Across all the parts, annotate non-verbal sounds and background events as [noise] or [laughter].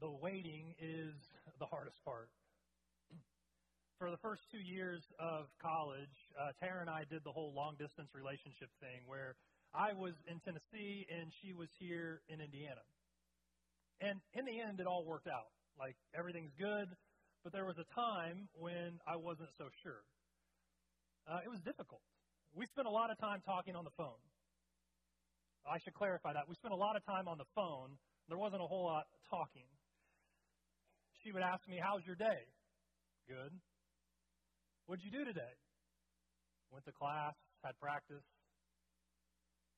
the waiting is the hardest part. For the first two years of college, uh, Tara and I did the whole long distance relationship thing where I was in Tennessee and she was here in Indiana. And in the end, it all worked out. Like everything's good, but there was a time when I wasn't so sure. Uh, it was difficult. We spent a lot of time talking on the phone. I should clarify that. We spent a lot of time on the phone. There wasn't a whole lot talking she would ask me, How's your day? Good. What'd you do today? Went to class, had practice.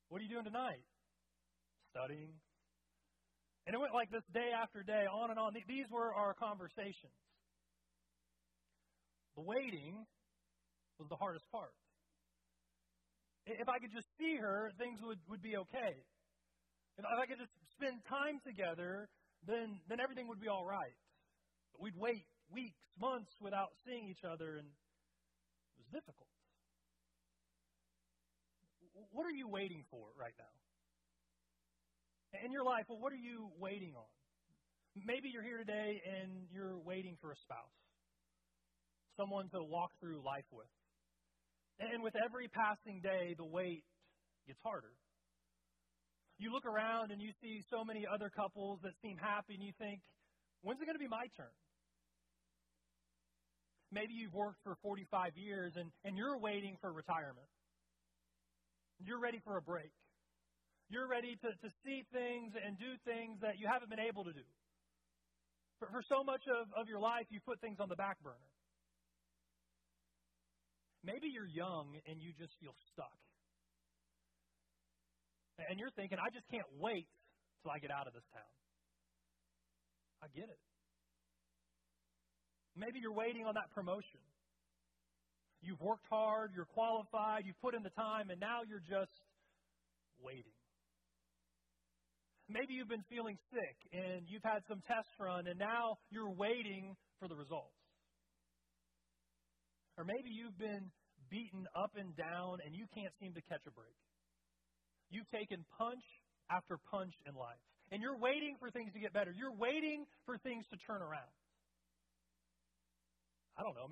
What are you doing tonight? Studying. And it went like this day after day, on and on. These were our conversations. The waiting was the hardest part. If I could just see her, things would, would be okay. If I could just spend time together, then, then everything would be all right. We'd wait weeks, months without seeing each other, and it was difficult. What are you waiting for right now? In your life, well, what are you waiting on? Maybe you're here today and you're waiting for a spouse, someone to walk through life with. And with every passing day, the wait gets harder. You look around and you see so many other couples that seem happy, and you think, when's it going to be my turn? Maybe you've worked for 45 years and, and you're waiting for retirement. You're ready for a break. You're ready to, to see things and do things that you haven't been able to do. For, for so much of, of your life, you put things on the back burner. Maybe you're young and you just feel stuck. And you're thinking, I just can't wait till I get out of this town. I get it. Maybe you're waiting on that promotion. You've worked hard, you're qualified, you've put in the time, and now you're just waiting. Maybe you've been feeling sick and you've had some tests run, and now you're waiting for the results. Or maybe you've been beaten up and down and you can't seem to catch a break. You've taken punch after punch in life, and you're waiting for things to get better. You're waiting for things to turn around. I don't know,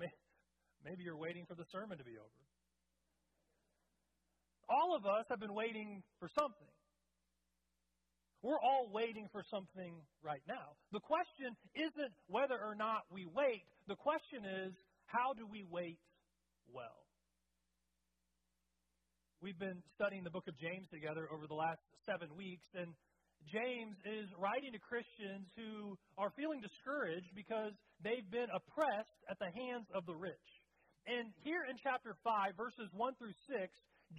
maybe you're waiting for the sermon to be over. All of us have been waiting for something. We're all waiting for something right now. The question isn't whether or not we wait, the question is how do we wait well? We've been studying the book of James together over the last seven weeks, and James is writing to Christians who are feeling discouraged because they've been oppressed at the hands of the rich. And here in chapter 5, verses 1 through 6,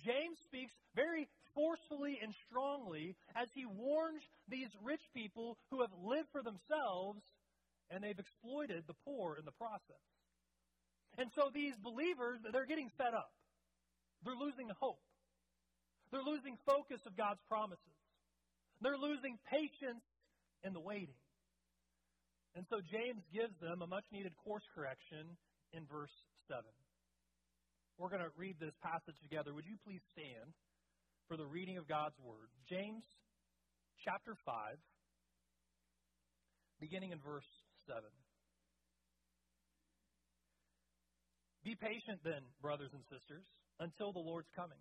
James speaks very forcefully and strongly as he warns these rich people who have lived for themselves and they've exploited the poor in the process. And so these believers, they're getting fed up. They're losing hope. They're losing focus of God's promises. They're losing patience in the waiting. And so James gives them a much needed course correction in verse 7. We're going to read this passage together. Would you please stand for the reading of God's Word? James chapter 5, beginning in verse 7. Be patient then, brothers and sisters, until the Lord's coming.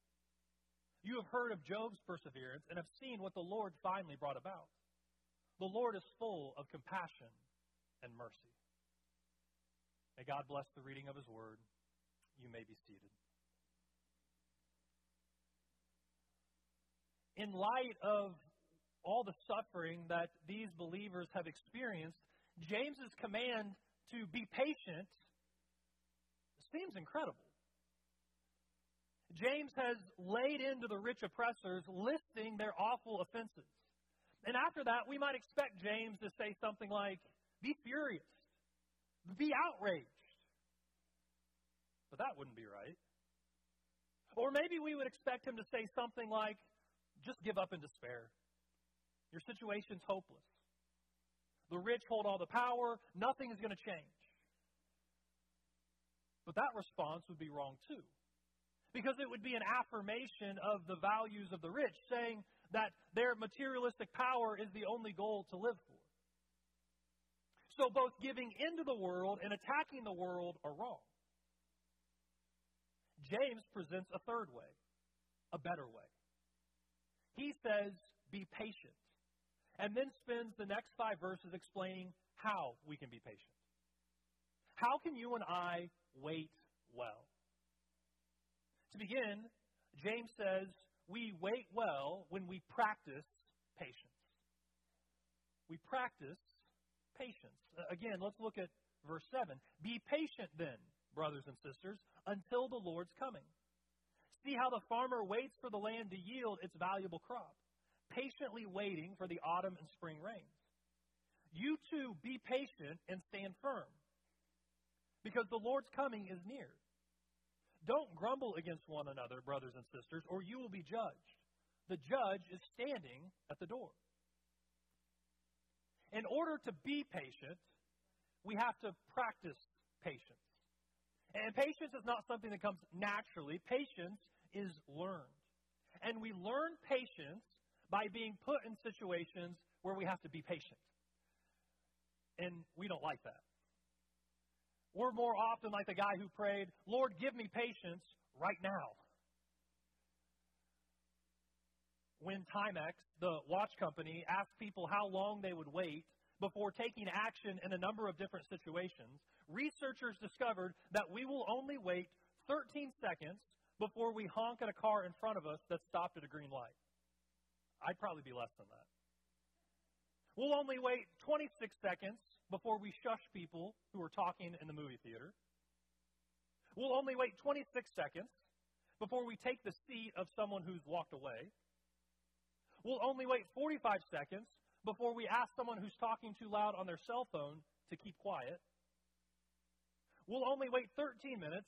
You have heard of Job's perseverance and have seen what the Lord finally brought about. The Lord is full of compassion and mercy. May God bless the reading of His word. You may be seated. In light of all the suffering that these believers have experienced, James's command to be patient seems incredible. James has laid into the rich oppressors, listing their awful offenses. And after that, we might expect James to say something like, Be furious, be outraged. But that wouldn't be right. Or maybe we would expect him to say something like, Just give up in despair. Your situation's hopeless. The rich hold all the power, nothing is going to change. But that response would be wrong too. Because it would be an affirmation of the values of the rich, saying that their materialistic power is the only goal to live for. So both giving into the world and attacking the world are wrong. James presents a third way, a better way. He says, be patient, and then spends the next five verses explaining how we can be patient. How can you and I wait well? To begin, James says we wait well when we practice patience. We practice patience. Uh, again, let's look at verse 7. Be patient then, brothers and sisters, until the Lord's coming. See how the farmer waits for the land to yield its valuable crop, patiently waiting for the autumn and spring rains. You too be patient and stand firm, because the Lord's coming is near. Don't grumble against one another, brothers and sisters, or you will be judged. The judge is standing at the door. In order to be patient, we have to practice patience. And patience is not something that comes naturally, patience is learned. And we learn patience by being put in situations where we have to be patient. And we don't like that. We're more often like the guy who prayed, Lord, give me patience right now. When Timex, the watch company, asked people how long they would wait before taking action in a number of different situations, researchers discovered that we will only wait 13 seconds before we honk at a car in front of us that stopped at a green light. I'd probably be less than that. We'll only wait 26 seconds before we shush people who are talking in the movie theater. We'll only wait 26 seconds before we take the seat of someone who's walked away. We'll only wait 45 seconds before we ask someone who's talking too loud on their cell phone to keep quiet. We'll only wait 13 minutes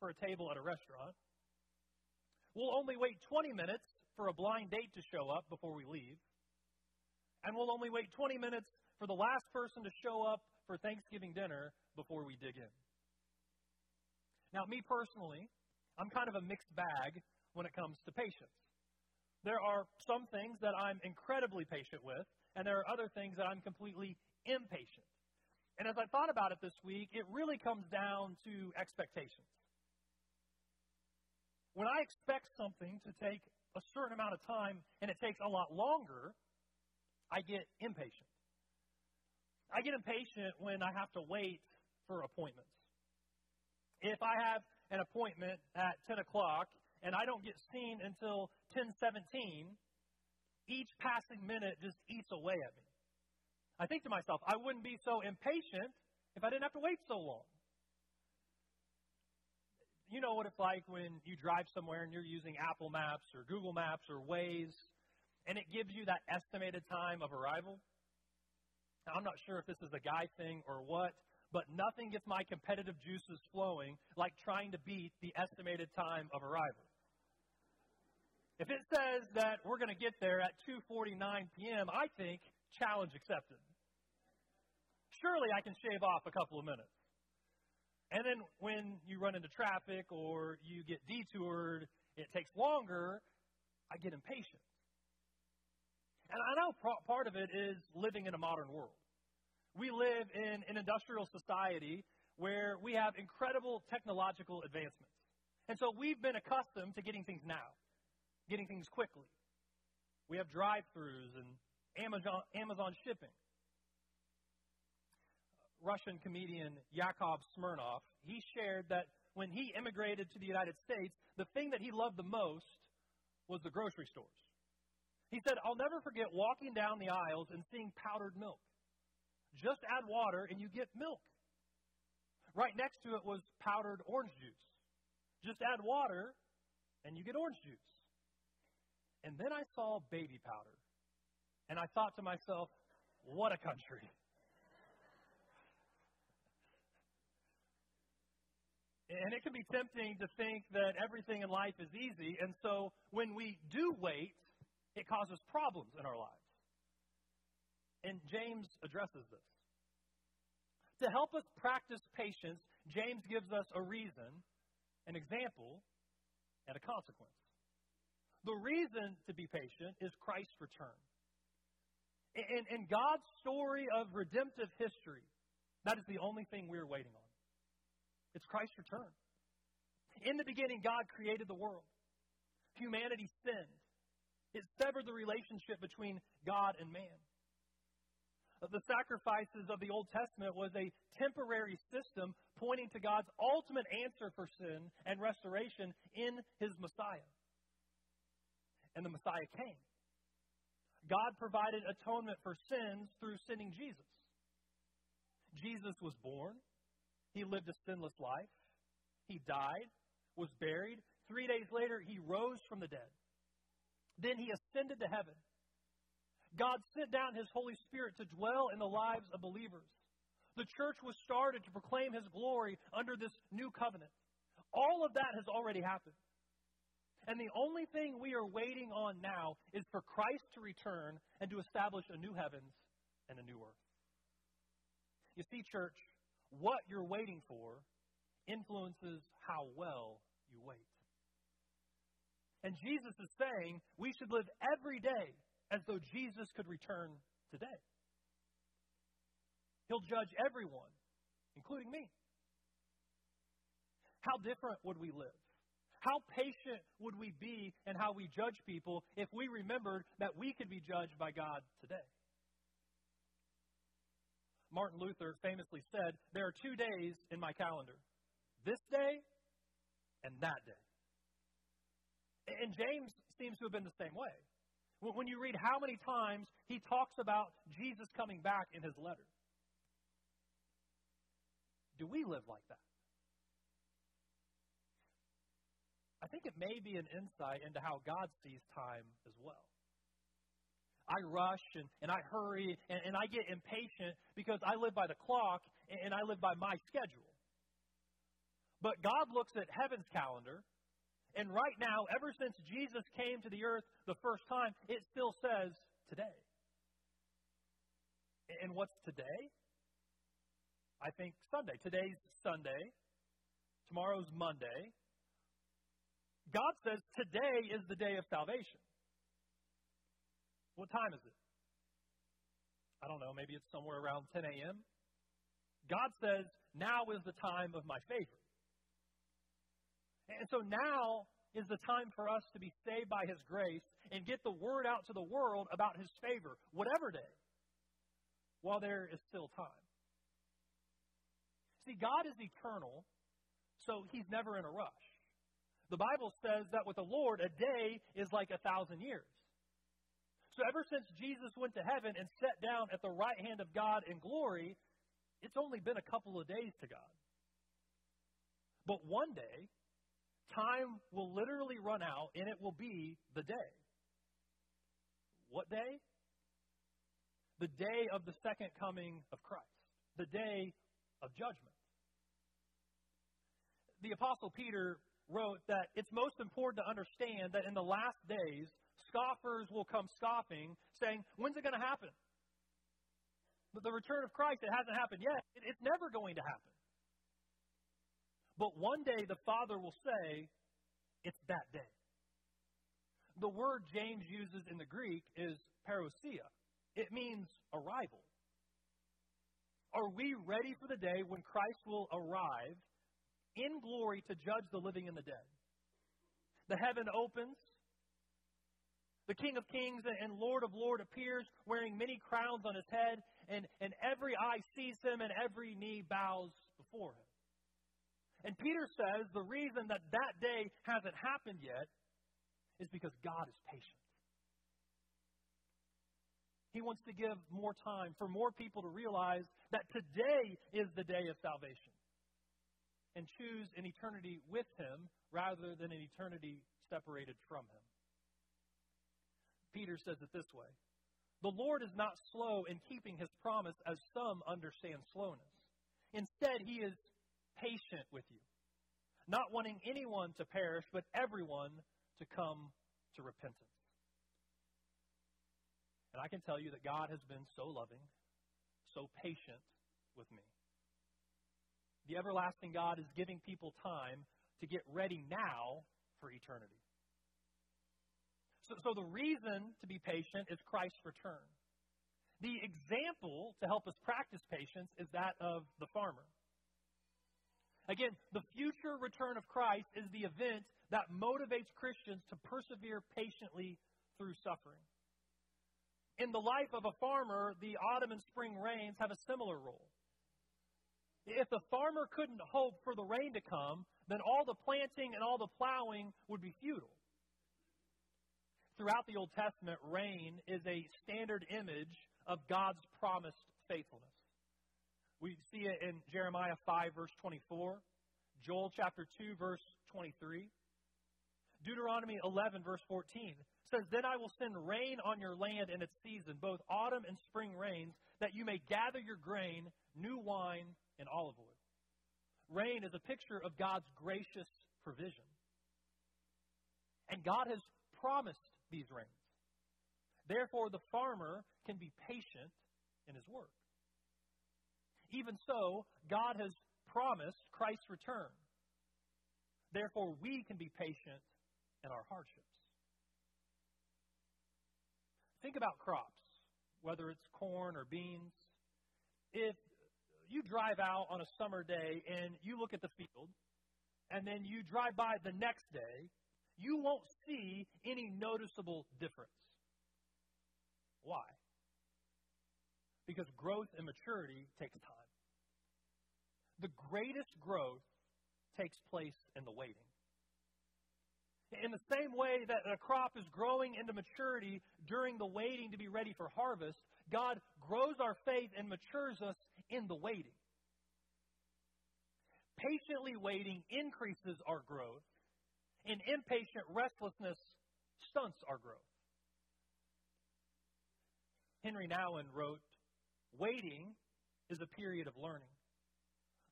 for a table at a restaurant. We'll only wait 20 minutes for a blind date to show up before we leave. And we'll only wait 20 minutes for the last person to show up for Thanksgiving dinner before we dig in. Now, me personally, I'm kind of a mixed bag when it comes to patience. There are some things that I'm incredibly patient with, and there are other things that I'm completely impatient. And as I thought about it this week, it really comes down to expectations. When I expect something to take a certain amount of time and it takes a lot longer, I get impatient. I get impatient when I have to wait for appointments. If I have an appointment at 10 o'clock and I don't get seen until 10:17, each passing minute just eats away at me. I think to myself, I wouldn't be so impatient if I didn't have to wait so long. You know what it's like when you drive somewhere and you're using Apple Maps or Google Maps or Waze, and it gives you that estimated time of arrival. Now, I'm not sure if this is a guy thing or what, but nothing gets my competitive juices flowing like trying to beat the estimated time of arrival. If it says that we're going to get there at 2:49 p.m., I think challenge accepted. Surely I can shave off a couple of minutes. And then when you run into traffic or you get detoured, it takes longer, I get impatient. And I know part of it is living in a modern world. We live in an industrial society where we have incredible technological advancements. And so we've been accustomed to getting things now, getting things quickly. We have drive throughs and Amazon, Amazon shipping. Russian comedian Yakov Smirnoff, he shared that when he immigrated to the United States, the thing that he loved the most was the grocery stores. He said, I'll never forget walking down the aisles and seeing powdered milk. Just add water and you get milk. Right next to it was powdered orange juice. Just add water and you get orange juice. And then I saw baby powder. And I thought to myself, what a country. And it can be tempting to think that everything in life is easy. And so when we do wait, it causes problems in our lives. And James addresses this. To help us practice patience, James gives us a reason, an example, and a consequence. The reason to be patient is Christ's return. In, in God's story of redemptive history, that is the only thing we're waiting on. It's Christ's return. In the beginning, God created the world. Humanity sinned. It severed the relationship between God and man. The sacrifices of the Old Testament was a temporary system pointing to God's ultimate answer for sin and restoration in his Messiah. And the Messiah came. God provided atonement for sins through sending Jesus. Jesus was born. He lived a sinless life. He died, was buried. Three days later, he rose from the dead. Then he ascended to heaven. God sent down his Holy Spirit to dwell in the lives of believers. The church was started to proclaim his glory under this new covenant. All of that has already happened. And the only thing we are waiting on now is for Christ to return and to establish a new heavens and a new earth. You see, church, what you're waiting for influences how well you wait. And Jesus is saying we should live every day as though Jesus could return today. He'll judge everyone, including me. How different would we live? How patient would we be in how we judge people if we remembered that we could be judged by God today? Martin Luther famously said, There are two days in my calendar this day and that day. And James seems to have been the same way. When you read how many times he talks about Jesus coming back in his letter, do we live like that? I think it may be an insight into how God sees time as well. I rush and, and I hurry and, and I get impatient because I live by the clock and I live by my schedule. But God looks at heaven's calendar, and right now, ever since Jesus came to the earth the first time, it still says today. And what's today? I think Sunday. Today's Sunday. Tomorrow's Monday. God says today is the day of salvation. What time is it? I don't know, maybe it's somewhere around 10 a.m. God says, now is the time of my favor. And so now is the time for us to be saved by His grace and get the word out to the world about His favor, whatever day, while there is still time. See, God is eternal, so He's never in a rush. The Bible says that with the Lord, a day is like a thousand years. So ever since Jesus went to heaven and sat down at the right hand of God in glory, it's only been a couple of days to God. But one day, time will literally run out and it will be the day. What day? The day of the second coming of Christ, the day of judgment. The Apostle Peter wrote that it's most important to understand that in the last days, scoffers will come scoffing, saying, When's it going to happen? But the return of Christ, it hasn't happened yet. It's never going to happen. But one day the Father will say, It's that day. The word James uses in the Greek is parousia. It means arrival. Are we ready for the day when Christ will arrive in glory to judge the living and the dead? The heaven opens, the King of Kings and Lord of Lords appears wearing many crowns on his head, and, and every eye sees him and every knee bows before him. And Peter says the reason that that day hasn't happened yet is because God is patient. He wants to give more time for more people to realize that today is the day of salvation and choose an eternity with Him rather than an eternity separated from Him. Peter says it this way The Lord is not slow in keeping his promise, as some understand slowness. Instead, he is patient with you, not wanting anyone to perish, but everyone to come to repentance. And I can tell you that God has been so loving, so patient with me. The everlasting God is giving people time to get ready now for eternity. So, so the reason to be patient is Christ's return. The example to help us practice patience is that of the farmer. Again, the future return of Christ is the event that motivates Christians to persevere patiently through suffering. In the life of a farmer, the autumn and spring rains have a similar role. If the farmer couldn't hope for the rain to come, then all the planting and all the plowing would be futile. Throughout the Old Testament, rain is a standard image of God's promised faithfulness. We see it in Jeremiah 5, verse 24, Joel chapter 2, verse 23, Deuteronomy 11, verse 14 says, Then I will send rain on your land in its season, both autumn and spring rains, that you may gather your grain, new wine, and olive oil. Rain is a picture of God's gracious provision. And God has promised these rains. Therefore, the farmer can be patient in his work. Even so, God has promised Christ's return. Therefore, we can be patient in our hardships. Think about crops, whether it's corn or beans. If you drive out on a summer day and you look at the field, and then you drive by the next day, you won't see any noticeable difference. Why? Because growth and maturity takes time. The greatest growth takes place in the waiting. In the same way that a crop is growing into maturity during the waiting to be ready for harvest, God grows our faith and matures us in the waiting. Patiently waiting increases our growth, and impatient restlessness stunts our growth. Henry Nouwen wrote, Waiting is a period of learning.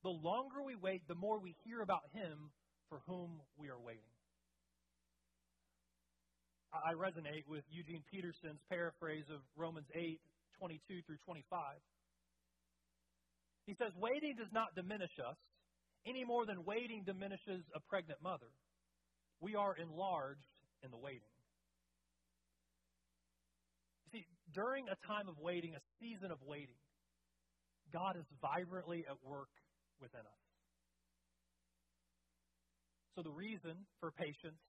The longer we wait, the more we hear about Him for whom we are waiting. I resonate with Eugene Peterson's paraphrase of Romans 8 22 through 25. He says, Waiting does not diminish us any more than waiting diminishes a pregnant mother we are enlarged in the waiting. See, during a time of waiting, a season of waiting, God is vibrantly at work within us. So the reason for patience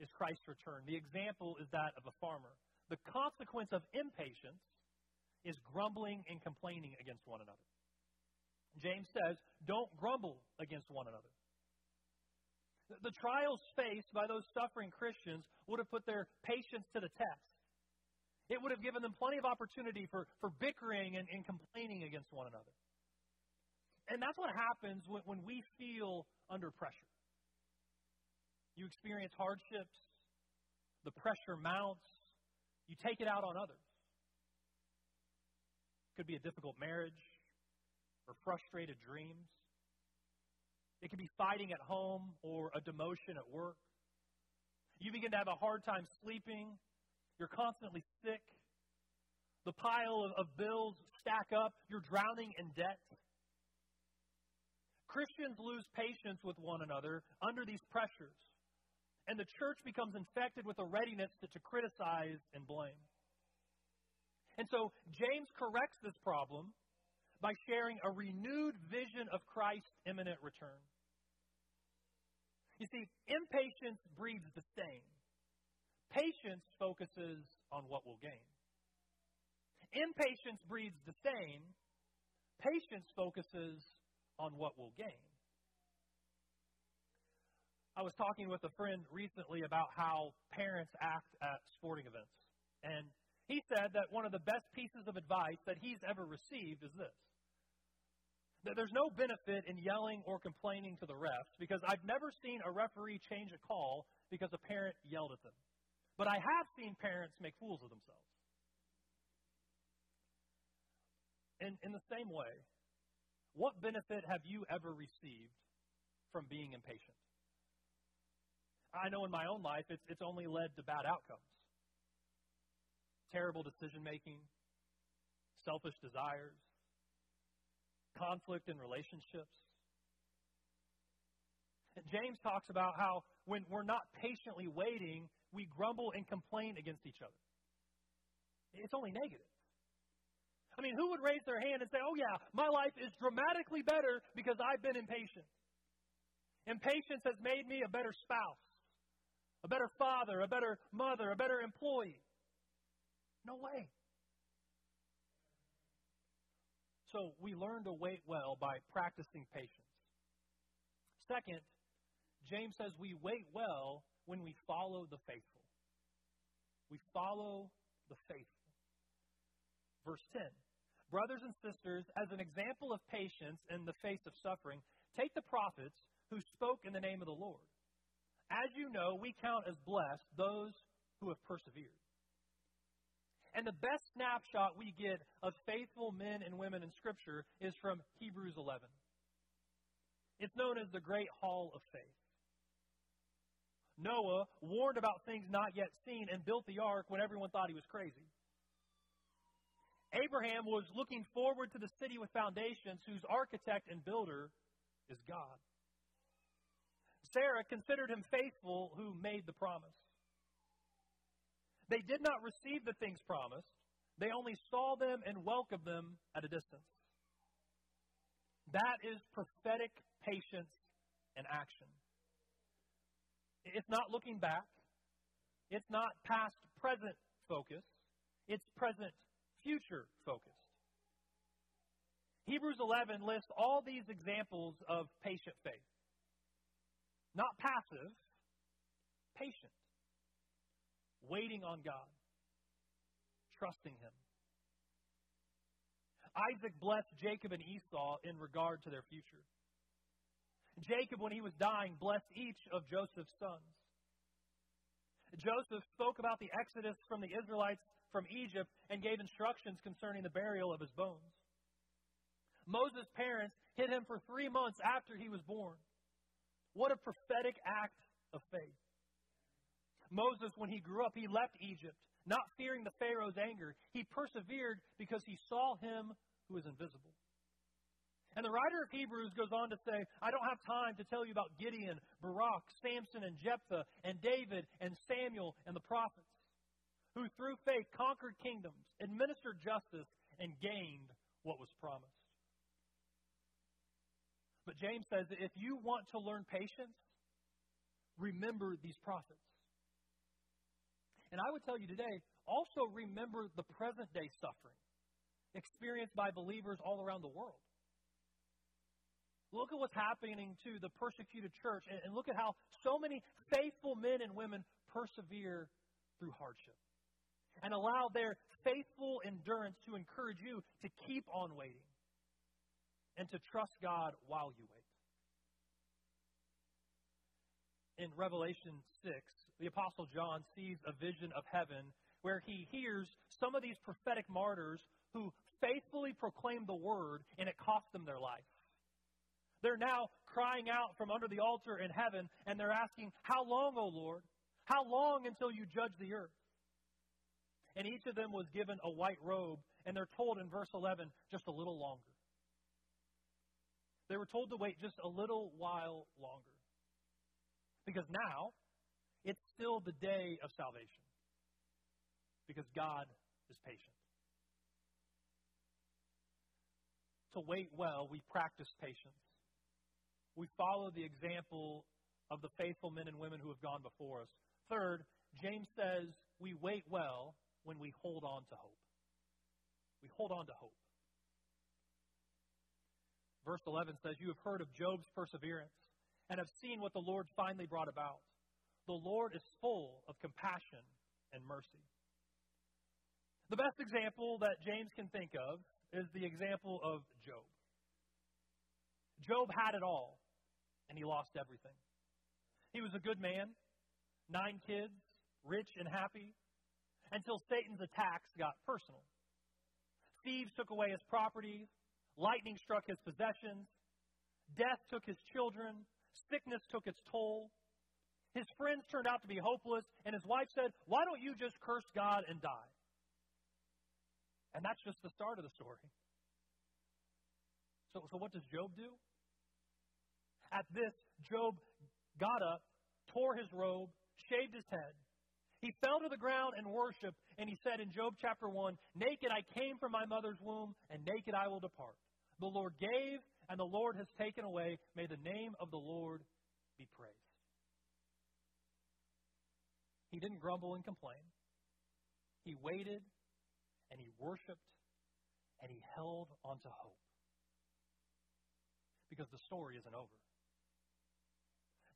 is Christ's return. The example is that of a farmer. The consequence of impatience is grumbling and complaining against one another. James says, don't grumble against one another. The trials faced by those suffering Christians would have put their patience to the test. It would have given them plenty of opportunity for, for bickering and, and complaining against one another. And that's what happens when, when we feel under pressure. You experience hardships, the pressure mounts, you take it out on others. It could be a difficult marriage or frustrated dreams. It could be fighting at home or a demotion at work. You begin to have a hard time sleeping. You're constantly sick. The pile of, of bills stack up. You're drowning in debt. Christians lose patience with one another under these pressures, and the church becomes infected with a readiness to, to criticize and blame. And so James corrects this problem by sharing a renewed vision of Christ's imminent return. You see, impatience breeds disdain. Patience focuses on what will gain. Impatience breeds disdain. Patience focuses on what we'll gain. I was talking with a friend recently about how parents act at sporting events. And he said that one of the best pieces of advice that he's ever received is this that there's no benefit in yelling or complaining to the refs because I've never seen a referee change a call because a parent yelled at them. But I have seen parents make fools of themselves. in, in the same way, what benefit have you ever received from being impatient? I know in my own life it's, it's only led to bad outcomes terrible decision making, selfish desires, conflict in relationships. And James talks about how when we're not patiently waiting, we grumble and complain against each other. It's only negative. I mean, who would raise their hand and say, oh, yeah, my life is dramatically better because I've been impatient? Impatience has made me a better spouse, a better father, a better mother, a better employee. No way. So we learn to wait well by practicing patience. Second, James says we wait well when we follow the faithful. We follow the faithful. Verse 10 Brothers and sisters, as an example of patience in the face of suffering, take the prophets who spoke in the name of the Lord. As you know, we count as blessed those who have persevered. And the best snapshot we get of faithful men and women in Scripture is from Hebrews 11. It's known as the Great Hall of Faith. Noah warned about things not yet seen and built the ark when everyone thought he was crazy. Abraham was looking forward to the city with foundations whose architect and builder is God. Sarah considered him faithful who made the promise. They did not receive the things promised, they only saw them and welcomed them at a distance. That is prophetic patience and action. It's not looking back. It's not past present focus. It's present future focused. Hebrews 11 lists all these examples of patient faith. Not passive, patient. Waiting on God, trusting Him. Isaac blessed Jacob and Esau in regard to their future. Jacob, when he was dying, blessed each of Joseph's sons. Joseph spoke about the exodus from the Israelites from Egypt and gave instructions concerning the burial of his bones. Moses' parents hid him for three months after he was born. What a prophetic act of faith. Moses, when he grew up, he left Egypt, not fearing the Pharaoh's anger. He persevered because he saw him who is invisible. And the writer of Hebrews goes on to say, I don't have time to tell you about Gideon, Barak, Samson, and Jephthah, and David, and Samuel, and the prophets who through faith conquered kingdoms, administered justice, and gained what was promised. But James says that if you want to learn patience, remember these prophets. And I would tell you today, also remember the present day suffering experienced by believers all around the world. Look at what's happening to the persecuted church, and look at how so many faithful men and women persevere through hardship and allow their faithful endurance to encourage you to keep on waiting and to trust God while you wait. In Revelation 6, the Apostle John sees a vision of heaven where he hears some of these prophetic martyrs who faithfully proclaim the word and it cost them their life. They're now crying out from under the altar in heaven and they're asking, How long, O Lord? How long until you judge the earth? And each of them was given a white robe, and they're told in verse 11, just a little longer. They were told to wait just a little while longer. Because now, it's still the day of salvation. Because God is patient. To wait well, we practice patience. We follow the example of the faithful men and women who have gone before us. Third, James says we wait well when we hold on to hope. We hold on to hope. Verse 11 says, You have heard of Job's perseverance and have seen what the Lord finally brought about. The Lord is full of compassion and mercy. The best example that James can think of is the example of Job. Job had it all, and he lost everything. He was a good man, nine kids, rich and happy, until Satan's attacks got personal. Thieves took away his property. Lightning struck his possessions. Death took his children. Sickness took its toll. His friends turned out to be hopeless, and his wife said, Why don't you just curse God and die? And that's just the start of the story. So, so what does Job do? At this, Job got up, tore his robe, shaved his head. He fell to the ground and worshiped, and he said in Job chapter 1 Naked I came from my mother's womb, and naked I will depart. The Lord gave, and the Lord has taken away. May the name of the Lord be praised. He didn't grumble and complain. He waited, and he worshiped, and he held on to hope. Because the story isn't over.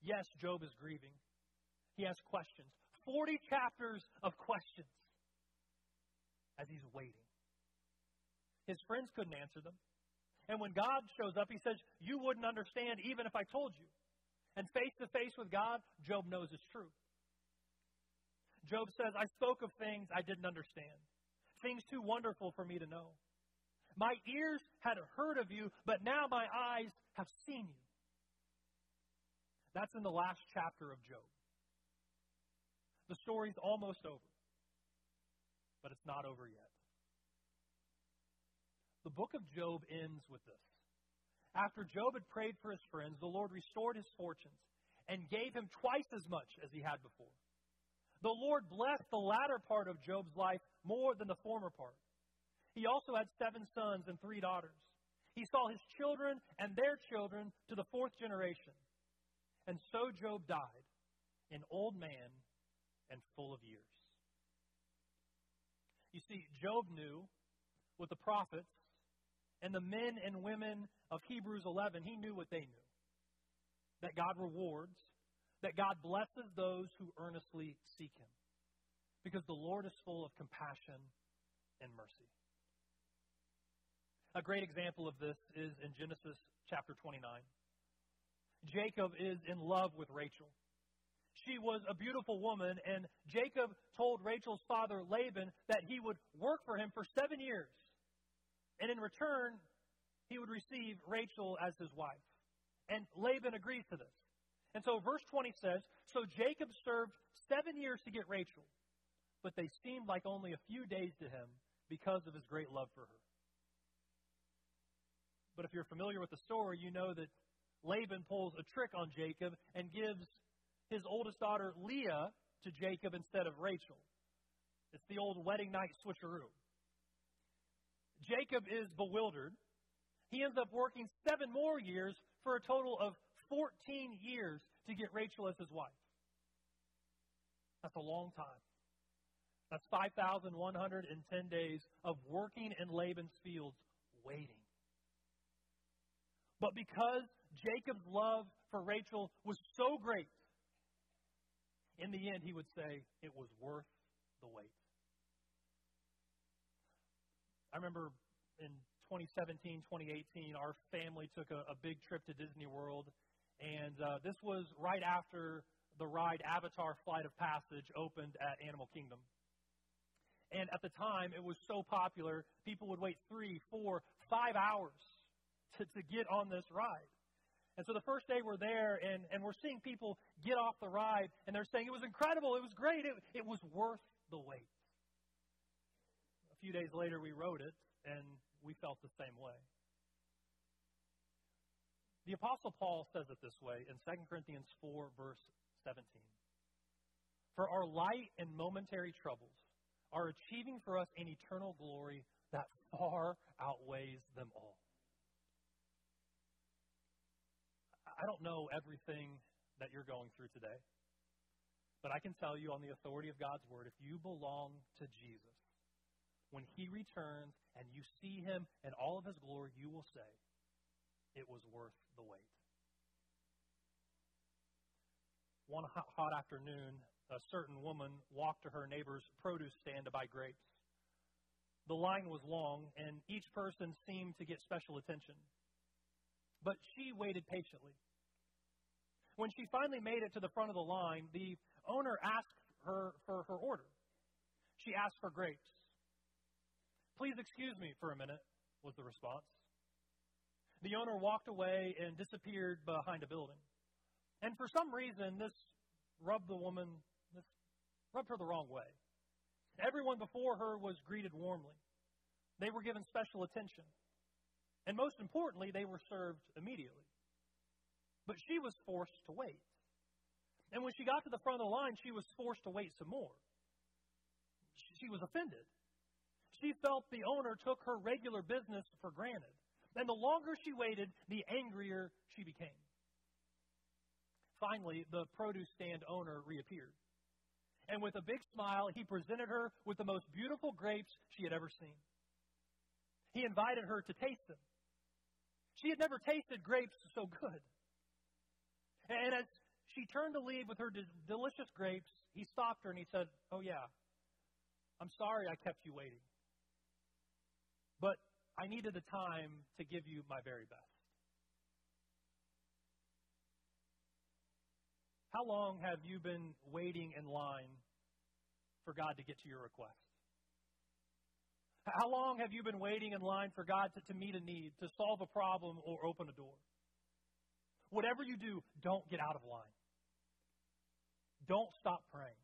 Yes, Job is grieving. He has questions. 40 chapters of questions as he's waiting. His friends couldn't answer them. And when God shows up, he says, You wouldn't understand even if I told you. And face to face with God, Job knows it's true. Job says, I spoke of things I didn't understand, things too wonderful for me to know. My ears had heard of you, but now my eyes have seen you. That's in the last chapter of Job. The story's almost over, but it's not over yet. The book of Job ends with this. After Job had prayed for his friends, the Lord restored his fortunes and gave him twice as much as he had before. The Lord blessed the latter part of Job's life more than the former part. He also had seven sons and three daughters. He saw his children and their children to the fourth generation. And so Job died, an old man and full of years. You see, Job knew with the prophets and the men and women of Hebrews 11, he knew what they knew that God rewards that God blesses those who earnestly seek Him. Because the Lord is full of compassion and mercy. A great example of this is in Genesis chapter 29. Jacob is in love with Rachel. She was a beautiful woman, and Jacob told Rachel's father, Laban, that he would work for him for seven years. And in return, he would receive Rachel as his wife. And Laban agrees to this. And so verse 20 says So Jacob served seven years to get Rachel, but they seemed like only a few days to him because of his great love for her. But if you're familiar with the story, you know that Laban pulls a trick on Jacob and gives his oldest daughter Leah to Jacob instead of Rachel. It's the old wedding night switcheroo. Jacob is bewildered. He ends up working seven more years for a total of 14 years to get Rachel as his wife. That's a long time. That's 5,110 days of working in Laban's fields, waiting. But because Jacob's love for Rachel was so great, in the end, he would say it was worth the wait. I remember in 2017, 2018, our family took a, a big trip to Disney World and uh, this was right after the ride Avatar Flight of Passage opened at Animal Kingdom. And at the time, it was so popular, people would wait three, four, five hours to, to get on this ride. And so the first day we're there, and, and we're seeing people get off the ride, and they're saying, It was incredible, it was great, it, it was worth the wait. A few days later, we rode it, and we felt the same way. The Apostle Paul says it this way in 2 Corinthians 4, verse 17. For our light and momentary troubles are achieving for us an eternal glory that far outweighs them all. I don't know everything that you're going through today, but I can tell you on the authority of God's word if you belong to Jesus, when he returns and you see him in all of his glory, you will say, it was worth the wait. One hot afternoon, a certain woman walked to her neighbor's produce stand to buy grapes. The line was long, and each person seemed to get special attention. But she waited patiently. When she finally made it to the front of the line, the owner asked her for her order. She asked for grapes. Please excuse me for a minute, was the response. The owner walked away and disappeared behind a building. And for some reason, this rubbed the woman, this rubbed her the wrong way. Everyone before her was greeted warmly. They were given special attention. And most importantly, they were served immediately. But she was forced to wait. And when she got to the front of the line, she was forced to wait some more. She was offended. She felt the owner took her regular business for granted. And the longer she waited, the angrier she became. Finally, the produce stand owner reappeared. And with a big smile, he presented her with the most beautiful grapes she had ever seen. He invited her to taste them. She had never tasted grapes so good. And as she turned to leave with her delicious grapes, he stopped her and he said, Oh, yeah, I'm sorry I kept you waiting. But I needed the time to give you my very best. How long have you been waiting in line for God to get to your request? How long have you been waiting in line for God to, to meet a need, to solve a problem, or open a door? Whatever you do, don't get out of line. Don't stop praying.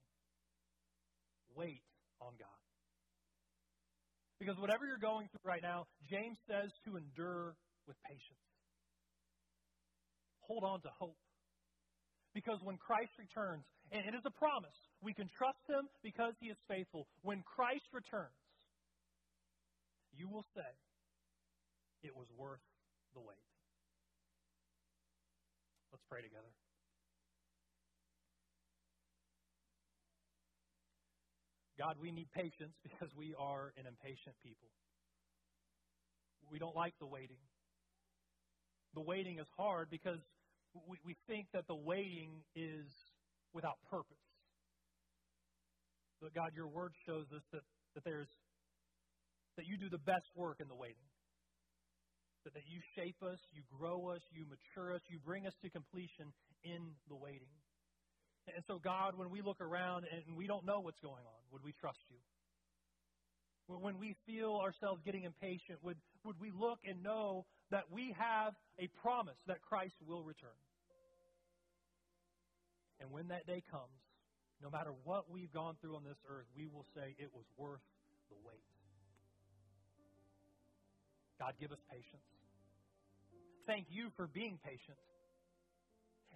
Wait on God. Because whatever you're going through right now, James says to endure with patience. Hold on to hope. Because when Christ returns, and it is a promise, we can trust him because he is faithful. When Christ returns, you will say, it was worth the wait. Let's pray together. God, we need patience [laughs] because we are an impatient people. We don't like the waiting. The waiting is hard because we, we think that the waiting is without purpose. But God, your word shows us that, that there's that you do the best work in the waiting. That, that you shape us, you grow us, you mature us, you bring us to completion in the waiting. And so, God, when we look around and we don't know what's going on, would we trust you? When we feel ourselves getting impatient, would, would we look and know that we have a promise that Christ will return. And when that day comes, no matter what we've gone through on this earth, we will say it was worth the wait. God, give us patience. Thank you for being patient.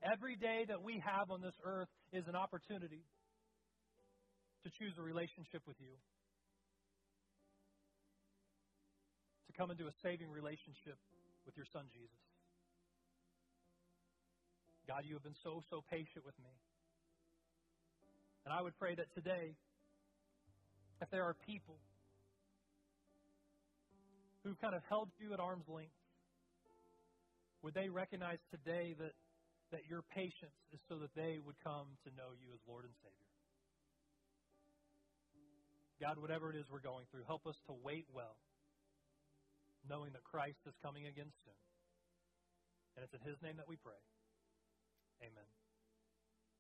Every day that we have on this earth is an opportunity to choose a relationship with you, to come into a saving relationship with your son, Jesus. God, you have been so, so patient with me. And I would pray that today, if there are people who've kind of held you at arm's length, would they recognize today that, that your patience is so that they would come to know you as Lord and Savior? God, whatever it is we're going through, help us to wait well knowing that Christ is coming again soon. And it's in His name that we pray. Amen.